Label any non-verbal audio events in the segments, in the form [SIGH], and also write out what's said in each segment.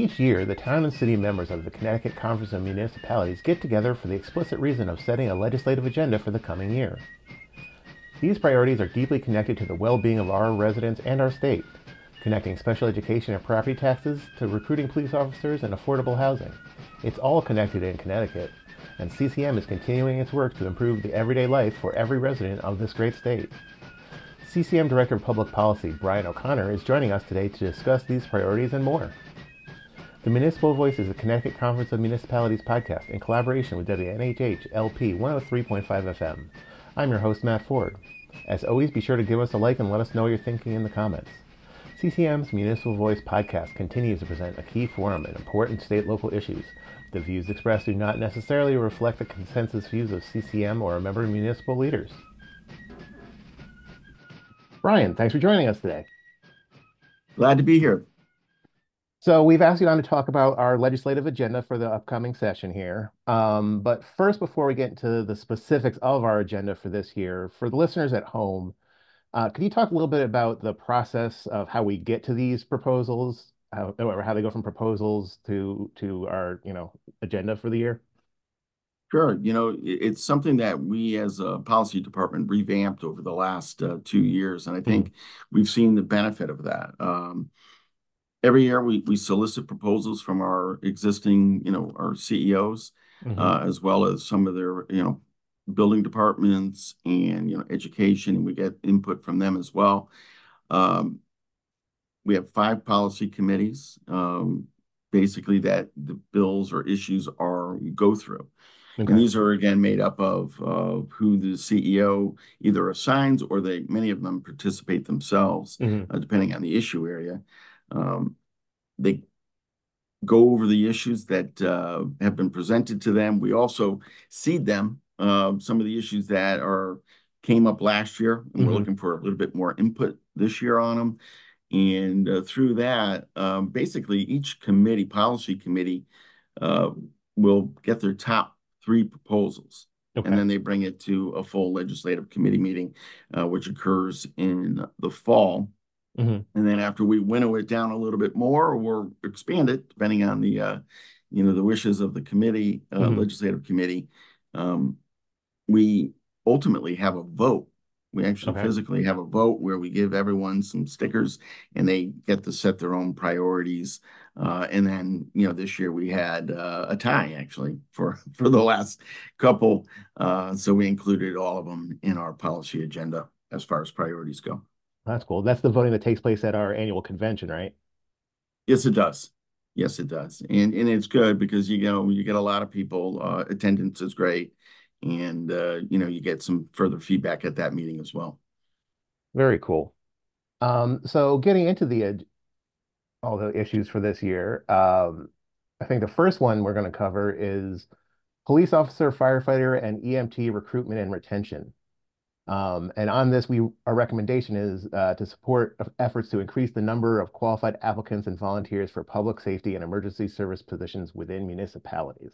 Each year, the town and city members of the Connecticut Conference of Municipalities get together for the explicit reason of setting a legislative agenda for the coming year. These priorities are deeply connected to the well being of our residents and our state, connecting special education and property taxes to recruiting police officers and affordable housing. It's all connected in Connecticut, and CCM is continuing its work to improve the everyday life for every resident of this great state. CCM Director of Public Policy Brian O'Connor is joining us today to discuss these priorities and more. The Municipal Voice is a Connecticut Conference of Municipalities podcast in collaboration with WNHH LP 103.5 FM. I'm your host, Matt Ford. As always, be sure to give us a like and let us know you're thinking in the comments. CCM's Municipal Voice podcast continues to present a key forum in important state local issues. The views expressed do not necessarily reflect the consensus views of CCM or member municipal leaders. Brian, thanks for joining us today. Glad to be here. So we've asked you on to talk about our legislative agenda for the upcoming session here. Um, but first, before we get into the specifics of our agenda for this year, for the listeners at home, uh, can you talk a little bit about the process of how we get to these proposals, how, or how they go from proposals to to our you know agenda for the year? Sure. You know, it's something that we as a policy department revamped over the last uh, two years, and I think mm -hmm. we've seen the benefit of that. Um, every year we, we solicit proposals from our existing, you know, our CEOs, mm -hmm. uh, as well as some of their, you know, building departments and, you know, education, and we get input from them as well. Um, we have five policy committees, um, basically that the bills or issues are go through. Okay. And these are again made up of uh, who the CEO either assigns or they many of them participate themselves, mm -hmm. uh, depending on the issue area. Um, they go over the issues that uh, have been presented to them. We also seed them uh, some of the issues that are came up last year, and mm -hmm. we're mm-hmm. looking for a little bit more input this year on them. And uh, through that, um, basically, each committee, policy committee, uh, will get their top three proposals. Okay. And then they bring it to a full legislative committee meeting, uh, which occurs in the fall. Mm-hmm. And then after we winnow it down a little bit more or expand it, depending on the uh, you know the wishes of the committee, uh, mm-hmm. legislative committee, um, we ultimately have a vote. We actually okay. physically have a vote where we give everyone some stickers and they get to set their own priorities. Uh, and then, you know, this year we had uh, a tie actually for [LAUGHS] for the last couple. Uh, so we included all of them in our policy agenda as far as priorities go. That's cool. That's the voting that takes place at our annual convention, right? Yes, it does. Yes, it does. And and it's good because you know you get a lot of people. Uh, attendance is great, and uh, you know you get some further feedback at that meeting as well. Very cool. Um, so getting into the all the issues for this year, um, I think the first one we're going to cover is police officer, firefighter, and EMT recruitment and retention. Um, and on this, we our recommendation is uh, to support efforts to increase the number of qualified applicants and volunteers for public safety and emergency service positions within municipalities.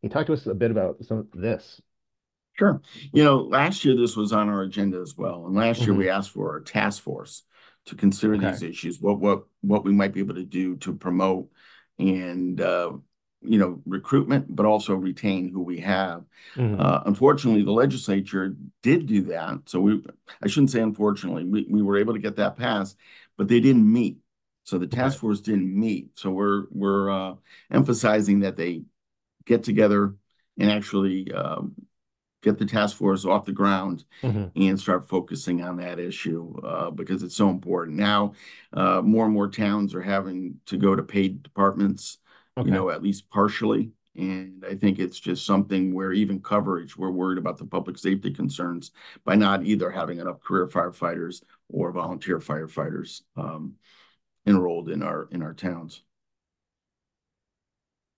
Can you talk to us a bit about some of this? Sure. You know, last year this was on our agenda as well, and last year mm -hmm. we asked for a task force to consider okay. these issues, what what what we might be able to do to promote and uh, you know, recruitment, but also retain who we have. Mm-hmm. Uh, unfortunately, the legislature did do that. So we, I shouldn't say unfortunately, we, we were able to get that passed, but they didn't meet. So the task force didn't meet. So we're we're uh, emphasizing that they get together and actually um, get the task force off the ground mm-hmm. and start focusing on that issue uh, because it's so important. Now, uh, more and more towns are having to go to paid departments okay. you know, at least partially. And I think it's just something where even coverage, we're worried about the public safety concerns by not either having enough career firefighters or volunteer firefighters um, enrolled in our in our towns.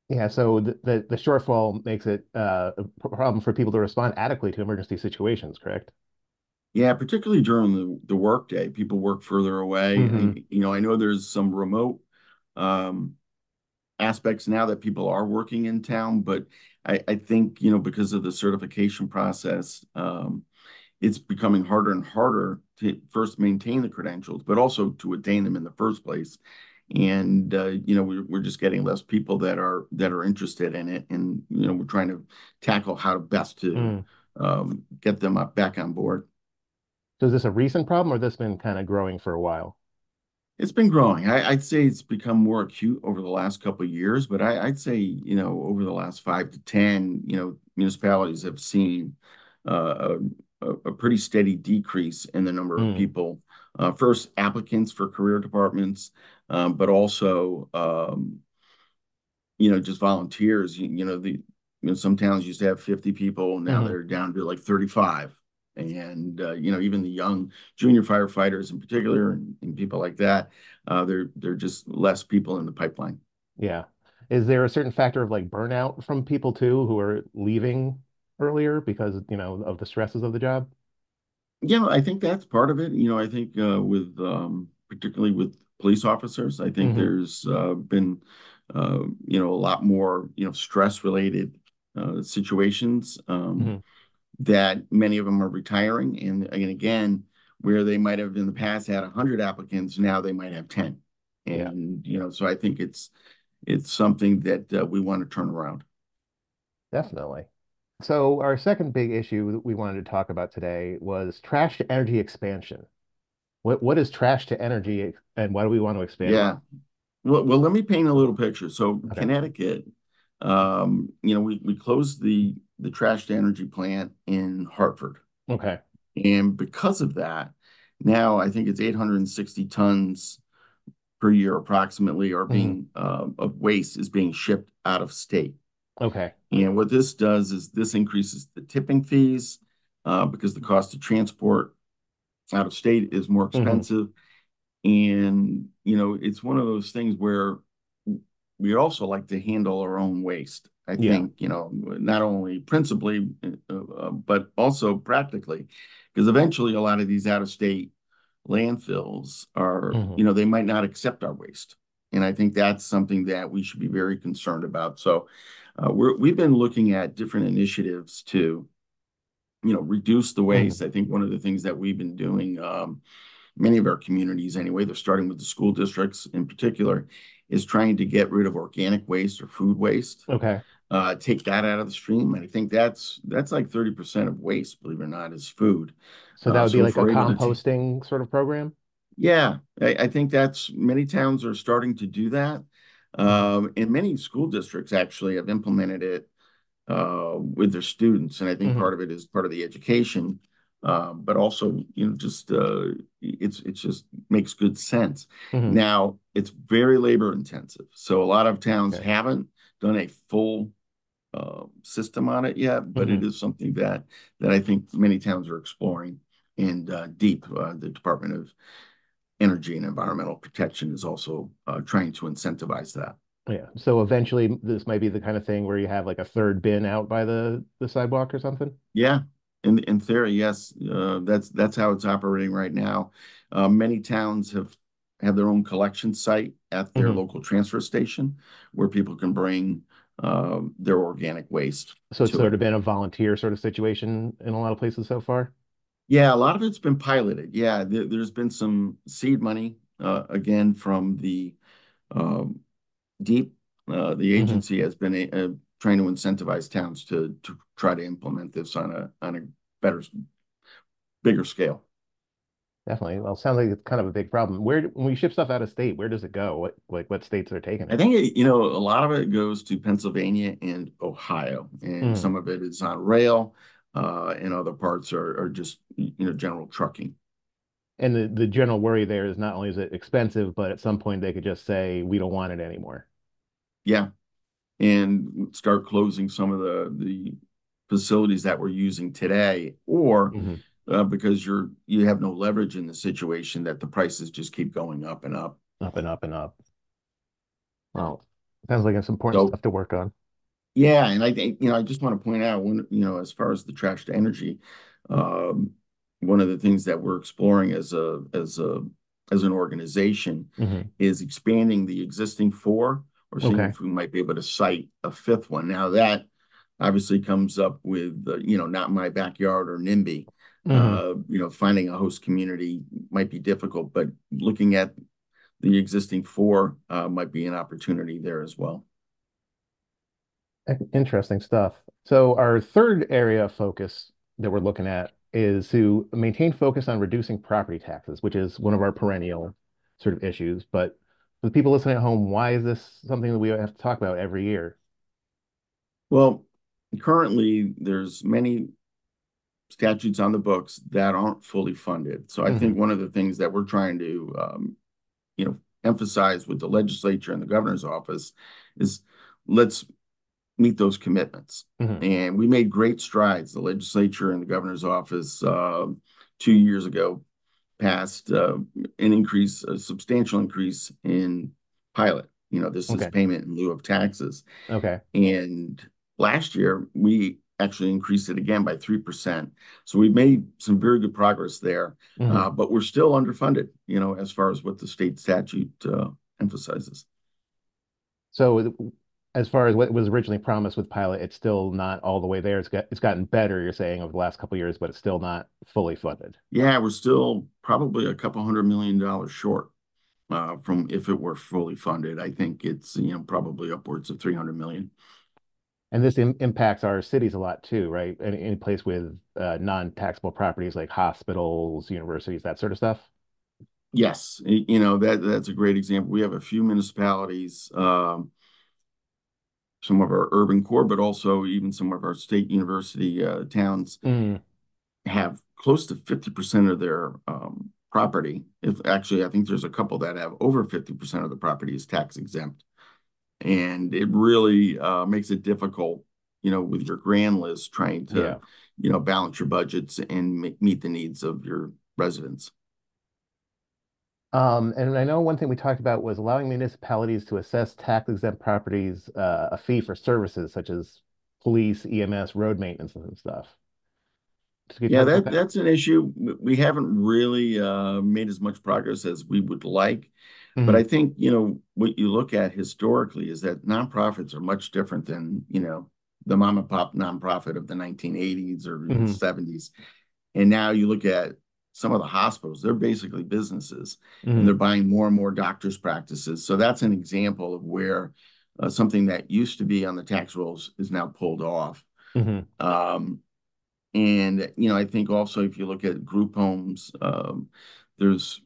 Yeah, so the, the, the shortfall makes it uh, a problem for people to respond adequately to emergency situations, correct? Yeah, particularly during the, the workday, people work further away. Mm-hmm. And, you know, I know there's some remote um, aspects now that people are working in town, but I, I think, you know, because of the certification process, um, it's becoming harder and harder to first maintain the credentials, but also to attain them in the first place. and uh, you know we're, we're just getting less people that are that are interested in it and you know we're trying to tackle how to best to mm. um, get them up back on board so is this a recent problem or this been kind of growing for a while it's been growing I, would say it's become more acute over the last couple of years but I, would say you know over the last five to ten you know municipalities have seen uh, a, a, pretty steady decrease in the number mm. of people uh, first applicants for career departments um, but also um, you know just volunteers. You, you know the you know some towns used to have 50 people, now mm-hmm. they're down to like 35 and uh, you know even the young junior firefighters in particular and, and people like that uh, they're they're just less people in the pipeline yeah is there a certain factor of like burnout from people too who are leaving earlier because you know of the stresses of the job yeah i think that's part of it you know i think uh, with um, particularly with police officers. I think mm-hmm. there's uh, been, uh, you know, a lot more, you know, stress related uh, situations um, mm-hmm. That many of them are retiring. And, and again, where they might have in the past had 100 applicants, now they might have 10. And, yeah. you know, so I think it's, it's something that uh, we want to turn around. Definitely. So our second big issue that we wanted to talk about today was trash to energy expansion. What what is trash to energy, and why do we want to expand? Yeah. Well, well, let me paint a little picture. So okay. Connecticut, um, you know, we we closed the the trash to energy plant in Hartford. Okay. And because of that, now I think it's 860 tons per year approximately are being mm. uh, of waste is being shipped out of state. Okay. And what this does is this increases the tipping fees uh, because the cost of transport out of state is more mm-hmm. expensive. Mm-hmm. And, you know, it's one of those things where we also like to handle our own waste. I yeah. think, you know, not only principally, uh, uh, but also practically, because eventually a lot of these out of state landfills are, mm-hmm. you know, they might not accept our waste. And I think that's something that we should be very concerned about. So uh, we're, we've been looking at different initiatives to you know, reduce the waste. Mm-hmm. I think one of the things that we've been doing, um, many of our communities anyway, they're starting with the school districts in particular, is trying to get rid of organic waste or food waste. Okay. Uh, take that out of the stream, and I think that's that's like thirty percent of waste, believe it or not, is food. So that would uh, so be like a composting sort of program. Yeah, I, I, think that's many towns are starting to do that, um, and many school districts actually have implemented it uh, with their students. And I think mm-hmm. part of it is part of the education, uh, but also, you know, just uh, it's it's just makes good sense. Mm-hmm. Now it's very labor intensive, so a lot of towns okay. haven't done a full uh, system on it yet, but mm-hmm. it is something that that I think many towns are exploring. And uh, DEEP, uh, the Department of Energy and Environmental Protection is also uh, trying to incentivize that. Yeah. So eventually this might be the kind of thing where you have like a third bin out by the the sidewalk or something. Yeah. In in theory, yes. Uh, that's that's how it's operating right now. Uh, many towns have have their own collection site at their mm-hmm. local transfer station where people can bring uh, their organic waste. So it's sort it. of been a volunteer sort of situation in a lot of places so far. Yeah, a lot of it's been piloted. Yeah, there, has been some seed money uh, again from the um, DEEP. Uh, the mm-hmm. agency mm-hmm. has been a, a, trying to incentivize towns to to try to implement this on a on a better, bigger scale. Definitely. Well, sounds like it's kind of a big problem. Where when we ship stuff out of state, where does it go? What like what states are taking it? I think it, you know a lot of it goes to Pennsylvania and Ohio, and mm. some of it is on rail, uh, and other parts are are just you know general trucking. And the the general worry there is not only is it expensive, but at some point they could just say we don't want it anymore. Yeah. And start closing some of the the facilities that we're using today, or mm-hmm. uh, because you're you have no leverage in the situation that the prices just keep going up and up, up and up and up. Well, sounds like it's important so, stuff to work on. Yeah, and I think you know I just want to point out when you know as far as the trash to energy, um, one of the things that we're exploring as a as a as an organization mm-hmm. is expanding the existing four or seeing okay. if we might be able to site a fifth one. Now that obviously comes up with uh, you know not my backyard or NIMBY. Mm-hmm. Uh, you know, finding a host community might be difficult, but looking at the existing four might be an opportunity there as well. Interesting stuff. So our third area of focus that we're looking at is to maintain focus on reducing property taxes, which is one of our perennial sort of issues. But for the people listening at home, why is this something that we have to talk about every year? Well, currently there's many statutes on the books that aren't fully funded. So I mm-hmm. think one of the things that we're trying to, um, you know, emphasize with the legislature and the governor's office is let's meet those commitments. Mm-hmm. And we made great strides. The legislature and the governor's office uh, two years ago passed uh, an increase, a substantial increase in PILOT. You know, this okay. is payment in lieu of taxes. Okay. And last year we actually increased it again by 3%. So we've made some very good progress there, mm-hmm. uh, but we're still underfunded, you know, as far as what the state statute uh, emphasizes. So as far as what was originally promised with PILOT, it's still not all the way there. It's got it's gotten better, you're saying, over the last couple years, but it's still not fully funded. Yeah, we're still probably a couple hundred million dollars short uh, from if it were fully funded. I think it's you know probably upwards of 300 million. And this Im impacts our cities a lot too, right? Any, any place with uh, non-taxable properties like hospitals, universities, that sort of stuff. Yes, you know that that's a great example. We have a few municipalities. Um, some of our urban core, but also even some of our state university uh, towns mm. have close to 50% of their um, property. If actually, I think there's a couple that have over 50% of the property is tax exempt. And it really uh, makes it difficult, you know, with your grand list trying to, yeah. you know, balance your budgets and meet the needs of your residents. Um, and I know one thing we talked about was allowing municipalities to assess tax-exempt properties uh, a fee for services such as police, EMS, road maintenance, and stuff. Yeah, that, that's an issue. We haven't really uh, made as much progress as we would like. Mm-hmm. But I think, you know, what you look at historically is that nonprofits are much different than, you know, the mom and pop nonprofit of the 1980s or mm-hmm. 70s. And now you look at some of the hospitals, they're basically businesses mm-hmm. and they're buying more and more doctors' practices. So that's an example of where uh, something that used to be on the tax rolls is now pulled off. Mm-hmm. Um, and you know, I think also if you look at group homes, um, there's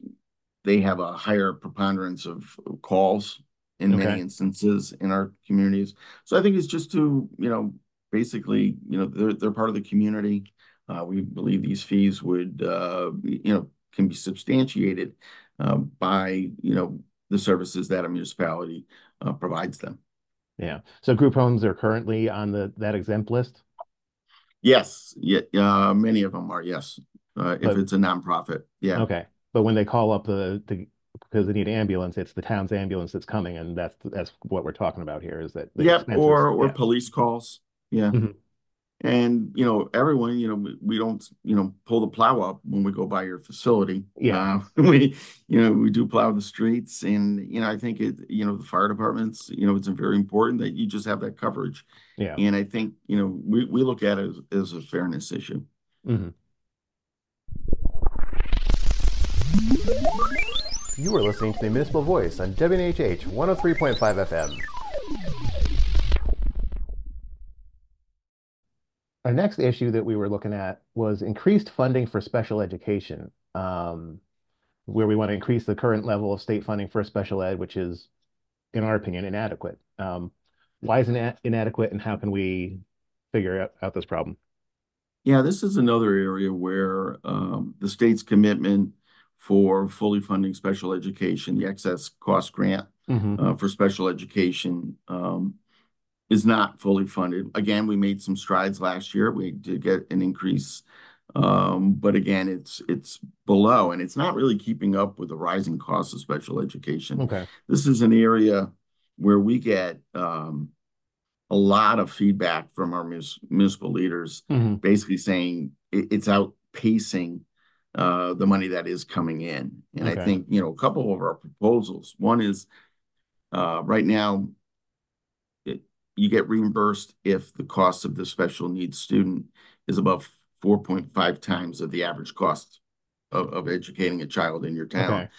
they have a higher preponderance of calls in okay. many instances in our communities. So I think it's just to you know basically you know they're they're part of the community. Uh, we believe these fees would, uh, you know, can be substantiated uh, by, you know, the services that a municipality provides them. Yeah. So group homes are currently on the that exempt list? Yes. Yeah. Many of them are, yes. If it's a nonprofit. Yeah. Okay. But when they call up the because they need ambulance, it's the town's ambulance that's coming, and that's that's what we're talking about here. Is that yep, or or police calls. Yeah. Mm-hmm and you know everyone you know we, don't you know pull the plow up when we go by your facility. Yeah. Uh, [LAUGHS] we you know we do plow the streets and you know i think it you know the fire departments you know it's very important that you just have that coverage. Yeah. And i think you know we, we look at it as, as a fairness issue. Mm-hmm. you are listening to the municipal voice on WNHH 103.5 fm our next issue that we were looking at was increased funding for special education, um, where we want to increase the current level of state funding for special ed, which is, in our opinion, inadequate. Um, why is it inadequate, and how can we figure out, out this problem? Yeah, this is another area where um, the state's commitment for fully funding special education, the excess cost grant mm-hmm. uh, for special education, um, is not fully funded. Again, we made some strides last year. We did get an increase, um, but again, it's it's below, and it's not really keeping up with the rising costs of special education. Okay. This is an area where we get um, a lot of feedback from our municipal leaders, mm-hmm. basically saying it's outpacing uh, the money that is coming in. And okay. I think you know a couple of our proposals. One is uh, right now you get reimbursed if the cost of the special needs student is above 4.5 times of the average cost of, of educating a child in your town. Okay.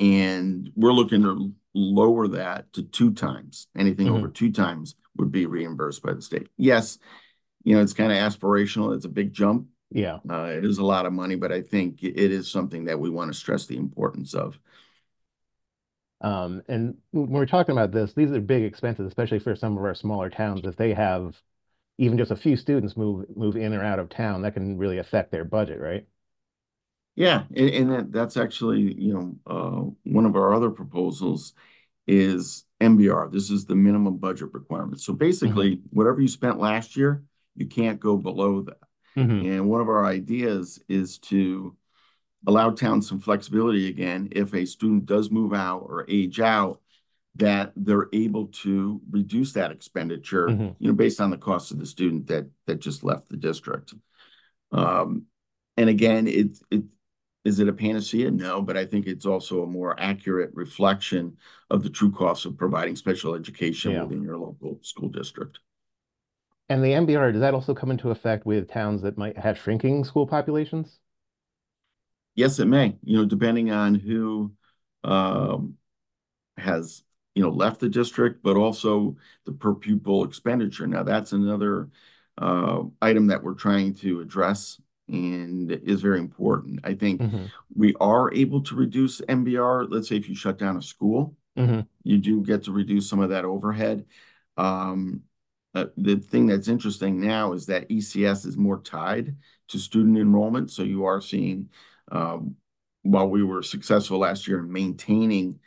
and we're looking to lower that to two times. Anything mm-hmm. over two times would be reimbursed by the state. Yes, you know, it's kind of aspirational. It's a big jump. Yeah. Uh, it is a lot of money, but I think it is something that we want to stress the importance of. Um, and when we're talking about this, these are big expenses, especially for some of our smaller towns. If they have even just a few students move move in or out of town, that can really affect their budget, right? Yeah. And that's actually, you know, uh, one of our other proposals is MBR. This is the minimum budget requirement. So basically, mm-hmm. whatever you spent last year, you can't go below that. Mm-hmm. And one of our ideas is to allow towns some flexibility again if a student does move out or age out, that they're able to reduce that expenditure, mm-hmm. you know, based on the cost of the student that that just left the district. Um, and again, is it a panacea? No, but I think it's also a more accurate reflection of the true cost of providing special education within your local school district. And the MBR, does that also come into effect with towns that might have shrinking school populations? Yes, it may, you know, depending on who um, has, you know, left the district, but also the per pupil expenditure. Now, that's another um, item that we're trying to address and is very important. I think mm-hmm. we are able to reduce MBR. Let's say if you shut down a school, mm-hmm. you do get to reduce some of that overhead. Um, uh, the thing that's interesting now is that ECS is more tied to student enrollment. So you are seeing, Um, while we were successful last year in maintaining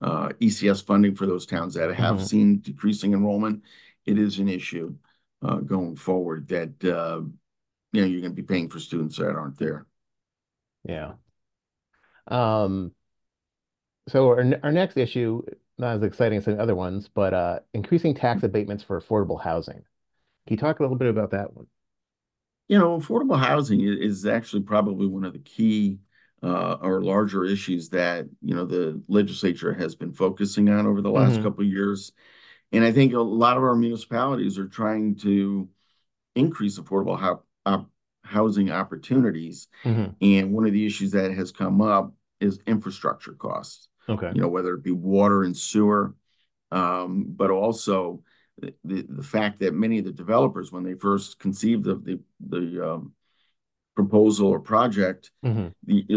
uh, ECS funding for those towns that have mm-hmm. seen decreasing enrollment, it is an issue uh, going forward that, uh, you know, you're going to be paying for students that aren't there. Yeah. Um, so our next issue, not as exciting as the other ones, but increasing tax mm-hmm. abatements for affordable housing. Can you talk a little bit about that one? You know, affordable housing is actually probably one of the key uh, or larger issues that, you know, the legislature has been focusing on over the last mm-hmm. couple of years. And I think a lot of our municipalities are trying to increase affordable housing opportunities. Mm-hmm. And one of the issues that has come up is infrastructure costs, Okay, you know, whether it be water and sewer, um, but also the the fact that many of the developers, when they first conceived of the um, proposal or project, mm-hmm.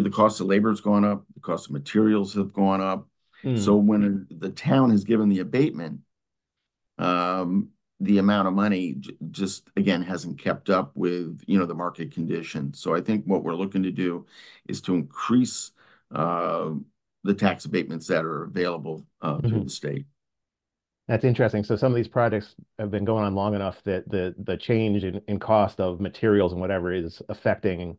the cost of labor has gone up, the cost of materials have gone up. Mm. So when the town has given the abatement, um, the amount of money just, again, hasn't kept up with, you know, the market conditions. So I think what we're looking to do is to increase uh, the tax abatements that are available uh, through mm-hmm. the state. That's interesting. So some of these projects have been going on long enough that the the change in in cost of materials and whatever is affecting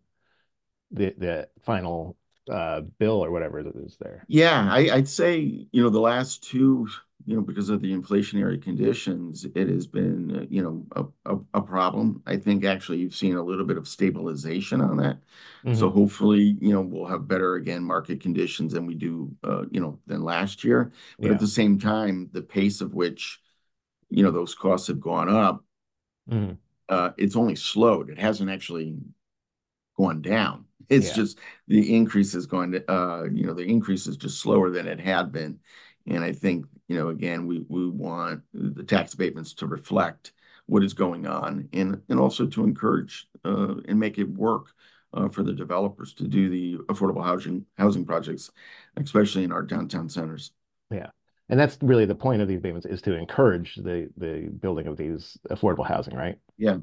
the final uh, bill or whatever is there. Yeah, I'd say, you know, the last two, you know, because of the inflationary conditions, it has been, uh, you know, a a problem. I think actually you've seen a little bit of stabilization on that. So mm-hmm. hopefully, you know, we'll have better, again, market conditions than we do, uh, you know, than last year. But at the same time, the pace of which, you know, those costs have gone up, mm-hmm. uh, it's only slowed. It hasn't actually gone down. It's just the increase is going to, you know, the increase is just slower than it had been. And I think, you know, again, we we want the tax abatements to reflect what is going on and and also to encourage uh, and make it work uh, for the developers to do the affordable housing housing projects, especially in our downtown centers. Yeah. And that's really the point of these abatements is to encourage the the building of these affordable housing, right? Yeah.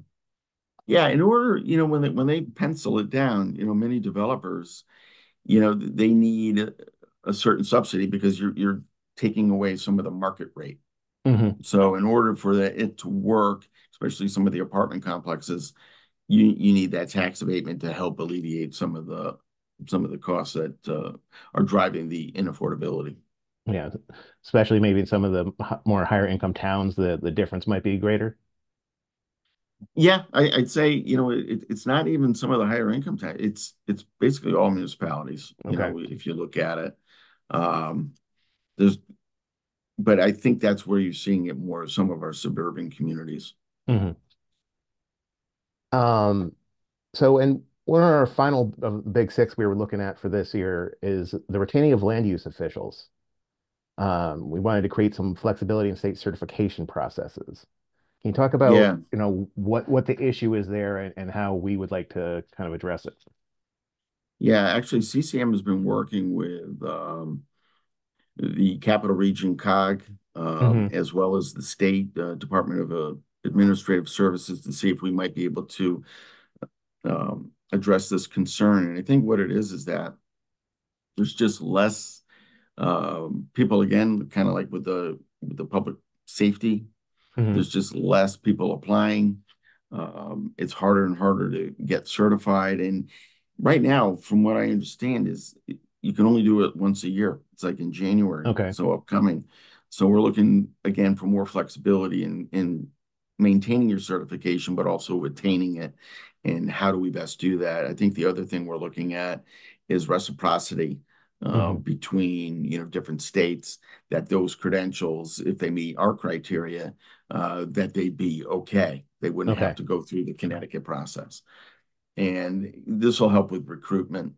Yeah. In order, you know, when when they pencil it down, you know, many developers, you know, they need a certain subsidy because you're you're taking away some of the market rate. Mm-hmm. So in order for it to work, especially some of the apartment complexes, you you need that tax abatement to help alleviate some of the some of the costs that uh, are driving the inaffordability. Yeah. Especially maybe in some of the more higher income towns, the the difference might be greater. Yeah. I'd say, you know, it's not even some of the higher income towns. It's it's basically all municipalities, you know, if you look at it. Um, But I think that's where you're seeing it more some of our suburban communities. So and one of our final uh, big six we were looking at for this year is the retaining of land use officials. Um, we wanted to create some flexibility in state certification processes. Can you talk about, Yeah. you know, what what the issue is there and, and how we would like to kind of address it? Yeah, actually, CCM has been working with um, the Capital Region COG, um, hmm as well as the State uh, Department of uh, Administrative Services to see if we might be able to um, address this concern. And I think what it is is that there's just less um, people, again, kind of like with the with the public safety, hmm there's just less people applying. Um, it's harder and harder to get certified. And right now, from what I understand, is you can only do it once a year. It's like in January, Okay. so upcoming. So we're looking again for more flexibility in in maintaining your certification, but also attaining it. And how do we best do that? I think the other thing we're looking at is reciprocity uh, hmm between you know different states. That those credentials, if they meet our criteria, uh, that they'd be okay. They wouldn't have to go through the Connecticut process. And this will help with recruitment.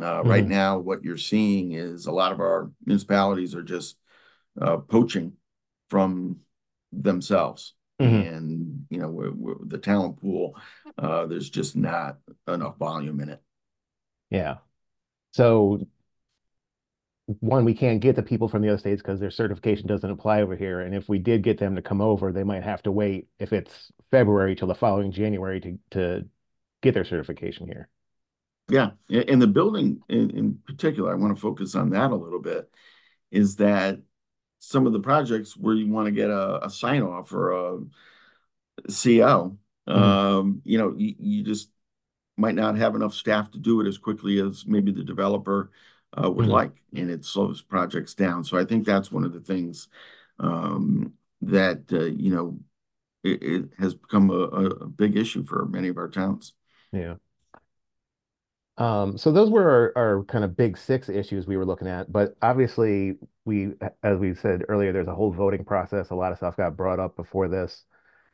Uh, right hmm now, what you're seeing is a lot of our municipalities are just uh, poaching from themselves. hmm And, you know, we're, we're, the talent pool, uh, there's just not enough volume in it. Yeah. So one, we can't get the people from the other states because their certification doesn't apply over here. And if we did get them to come over, they might have to wait if it's February till the following January to to get their certification here. Yeah. And the building in, in particular, I want to focus on that a little bit, is that some of the projects where you want to get a, a sign off or a CO, hmm um, you know, you, you just might not have enough staff to do it as quickly as maybe the developer uh, would hmm like, and it slows projects down. So I think that's one of the things um, that uh, you know it, it has become a a big issue for many of our towns. Yeah. Um, so those were our, our kind of big six issues we were looking at, but obviously we, as we said earlier, there's a whole voting process. A lot of stuff got brought up before this,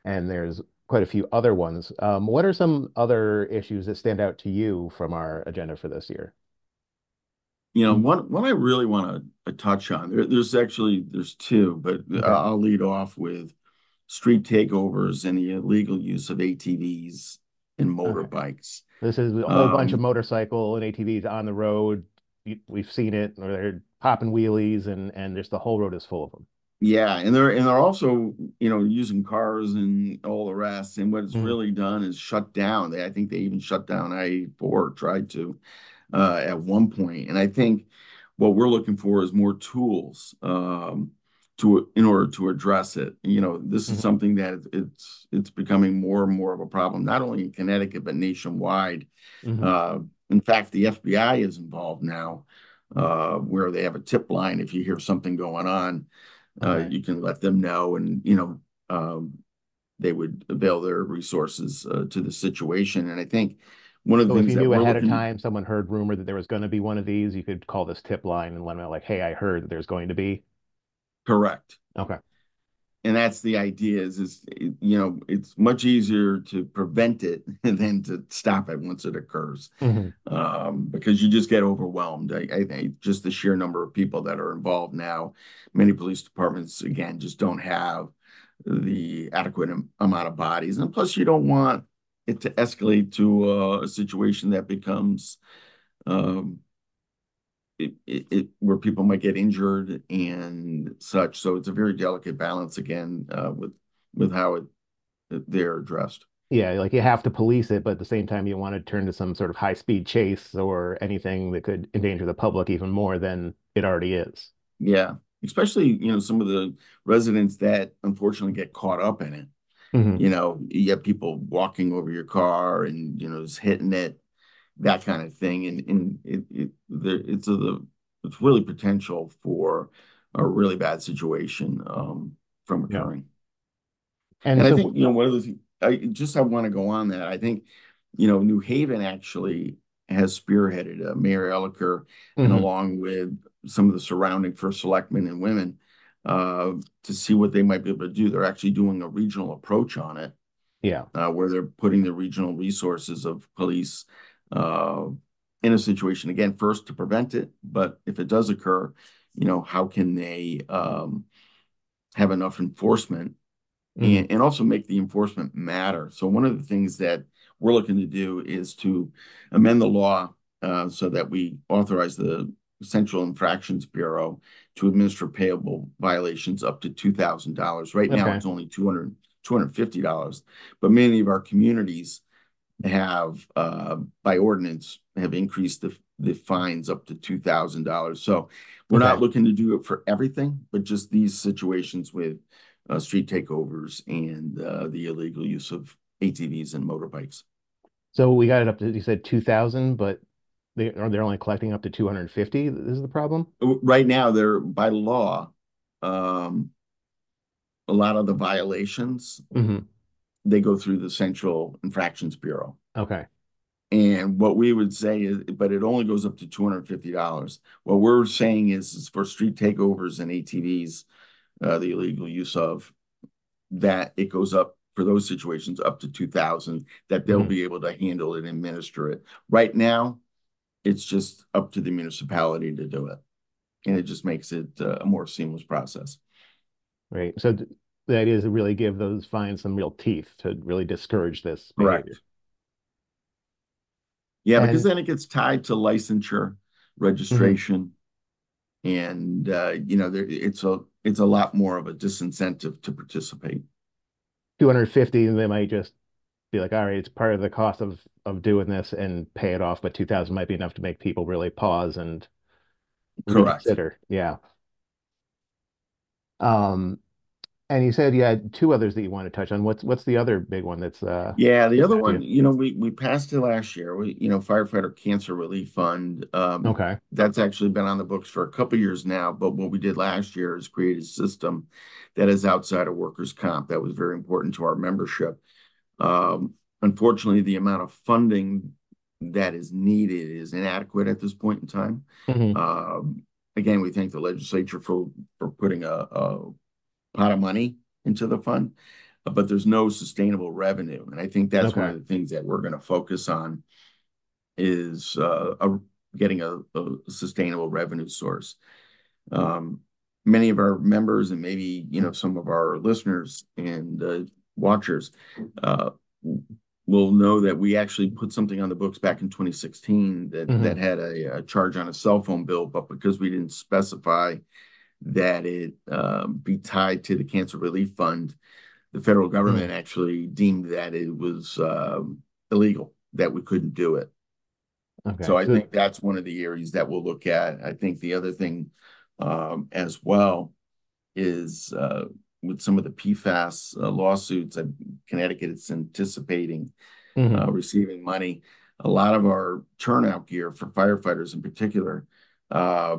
and there's quite a few other ones. Um, what are some other issues that stand out to you from our agenda for this year? You know, one one I really want to touch on. There, there's actually there's two, but Okay. I'll lead off with street takeovers and the illegal use of ATVs and Okay. This is a whole bunch of Um, motorcycle and ATVs on the road. We've seen it, or they're popping wheelies, and and just the whole road is full of them. Yeah, and they're and they're also, you know, using cars and all the rest. And what it's hmm really done is shut down. They, I think they even shut down I-4, tried to uh, at one point. And I think what we're looking for is more tools um, to in order to address it. You know, this is hmm something that it's it's becoming more and more of a problem, not only in Connecticut but nationwide. hmm Uh, in fact, the FBI is involved now, uh, where they have a tip line if you hear something going on uh, Okay. you can let them know and you know um, they would avail their resources uh, to the situation and i think one of the So if things you that knew ahead of time, someone heard rumor that there was going to be one of these, you could call this tip line and let them know, like, hey, I heard that there's going to be. Correct. Okay. and that's the idea is is you know it's much easier to prevent it [LAUGHS] than to stop it once it occurs. Hmm um, because you just get overwhelmed. I, I think just the sheer number of people that are involved now many police departments again just don't have the adequate am- amount of bodies. And plus you don't want it to escalate to uh, a situation that becomes um, it, it, it where people might get injured and such. So it's a very delicate balance again uh, with with how it they're addressed. Yeah, like you have to police it, but at the same time, you want to turn to some sort of high speed chase or anything that could endanger the public even more than it already is. Yeah, especially you know some of the residents that unfortunately get caught up in it. hmm You know, you have people walking over your car and you know just hitting it, that kind of thing, and and it it there it's a it's really potential for a really bad situation um, from Yeah. occurring. And And I think, you know, one of the things, I just I want to go on that. I think, you know, New Haven actually has spearheaded uh, Mayor Elicker and mhm, along with some of the surrounding first selectmen and women uh, to see what they might be able to do. They're actually doing a regional approach on it yeah. uh, where they're putting the regional resources of police uh, in a situation again first to prevent it, but if it does occur, you know how can they um, have enough enforcement mm. and, and also make the enforcement matter. So one of the things that we're looking to do is to amend the law uh, so that we authorize the Central Infractions Bureau to administer payable violations up to $2,000. Right now, it's only $200, $250. But many of our communities have, uh, by ordinance, have increased the, the fines up to $2,000. So we're okay. not looking to do it for everything, but just these situations with uh, street takeovers and uh, the illegal use of ATVs and motorbikes. So we got it up to, you said 2,000, but they are they're only collecting up to 250 this is the problem right now they're by law um a lot of the violations mm-hmm. They go through the central infractions bureau okay and what we would say is but it only goes up to $250 what we're saying is, is for street takeovers and atvs uh, the illegal use of that it goes up for those situations up to 2000 that they'll mm-hmm. be able to handle it and administer it right now it's just up to the municipality to do it. And it just makes it uh, a more seamless process. Right. So the idea is to really give those fines some real teeth to really discourage this. Behavior. Correct. Yeah, and, because then it gets tied to licensure, registration, mm-hmm. and uh, you know, there, it's a it's a lot more of a disincentive to participate. 250, they might just be like, all right, it's part of the cost of of doing this and pay it off, but 2000 might be enough to make people really pause and Correct. reconsider. Yeah. Um, and you said you had two others that you want to touch on. What's what's the other big one that's uh Yeah, the other one, you know, we we passed it last year. We, you know, firefighter cancer relief fund. Um okay. That's actually been on the books for a couple years now, but what we did last year is create a system that is outside of workers comp. That was very important to our membership. Um, unfortunately, the amount of funding that is needed is inadequate at this point in time. Mm-hmm. Um, again, we thank the legislature for for putting a, a, pot of money into the fund, but there's no sustainable revenue, and I think that's okay. one of the things that we're going to focus on is uh, a, getting a, a, sustainable revenue source. Um, many of our members and maybe you know some of our listeners and uh, watchers uh, will know that we actually put something on the books back in 2016 that mm-hmm. that had a, a, charge on a cell phone bill, but because we didn't specify that it uh, be tied to the cancer relief fund, the federal government mm-hmm. actually deemed that it was um, illegal that we couldn't do it. Okay. So I think that's one of the areas that we'll look at. I think the other thing um, as well is uh, with some of the PFAS uh, lawsuits that Connecticut is anticipating mm-hmm. uh, receiving money. A lot of our turnout gear for firefighters in particular uh,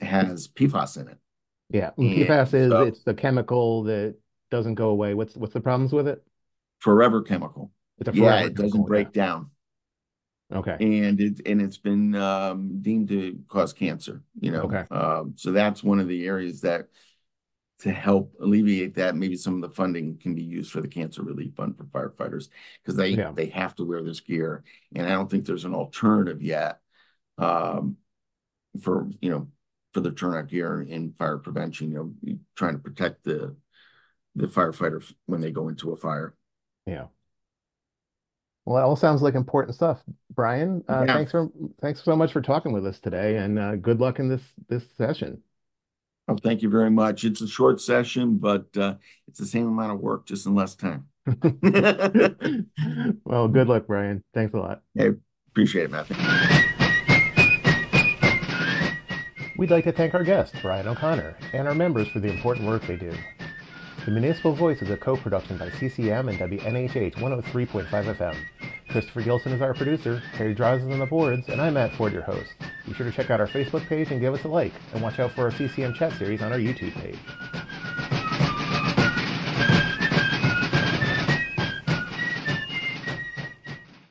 has PFAS in it. Yeah, PFAS is so, it's the chemical that doesn't go away. What's what's the problems with it? Forever chemical. It's a forever yeah, it chemical, doesn't break yeah. down. Okay. And it and it's been um, deemed to cause cancer. You know. Okay. Um, so that's one of the areas that to help alleviate that, maybe some of the funding can be used for the cancer relief fund for firefighters because they yeah. they have to wear this gear, and I don't think there's an alternative yet um, for you know for the turnout gear in fire prevention. You know, trying to protect the the firefighters when they go into a fire. Yeah. Well, it all sounds like important stuff, Brian. Uh, yeah. Thanks for thanks so much for talking with us today, and uh, good luck in this this session. Oh, thank you very much. It's a short session, but uh, it's the same amount of work, just in less time. [LAUGHS] well, good luck, Brian. Thanks a lot. Hey, appreciate it, Matthew. We'd like to thank our guest, Brian O'Connor, and our members for the important work they do. The Municipal Voice is a co-production by CCM and WNHH 103.5 FM. Christopher Gilson is our producer, Harry Draws is on the boards, and I'm Matt Ford, your host. Be sure to check out our Facebook page and give us a like, and watch out for our CCM chat series on our YouTube page.